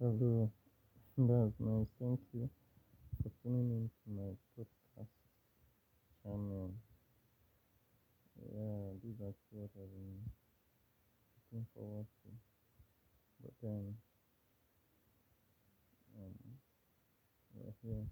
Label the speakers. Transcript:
Speaker 1: Hello, that's nice. Thank you for tuning in to my podcast channel. Yeah, this is actually what I've been looking forward to. But then, um, we're here.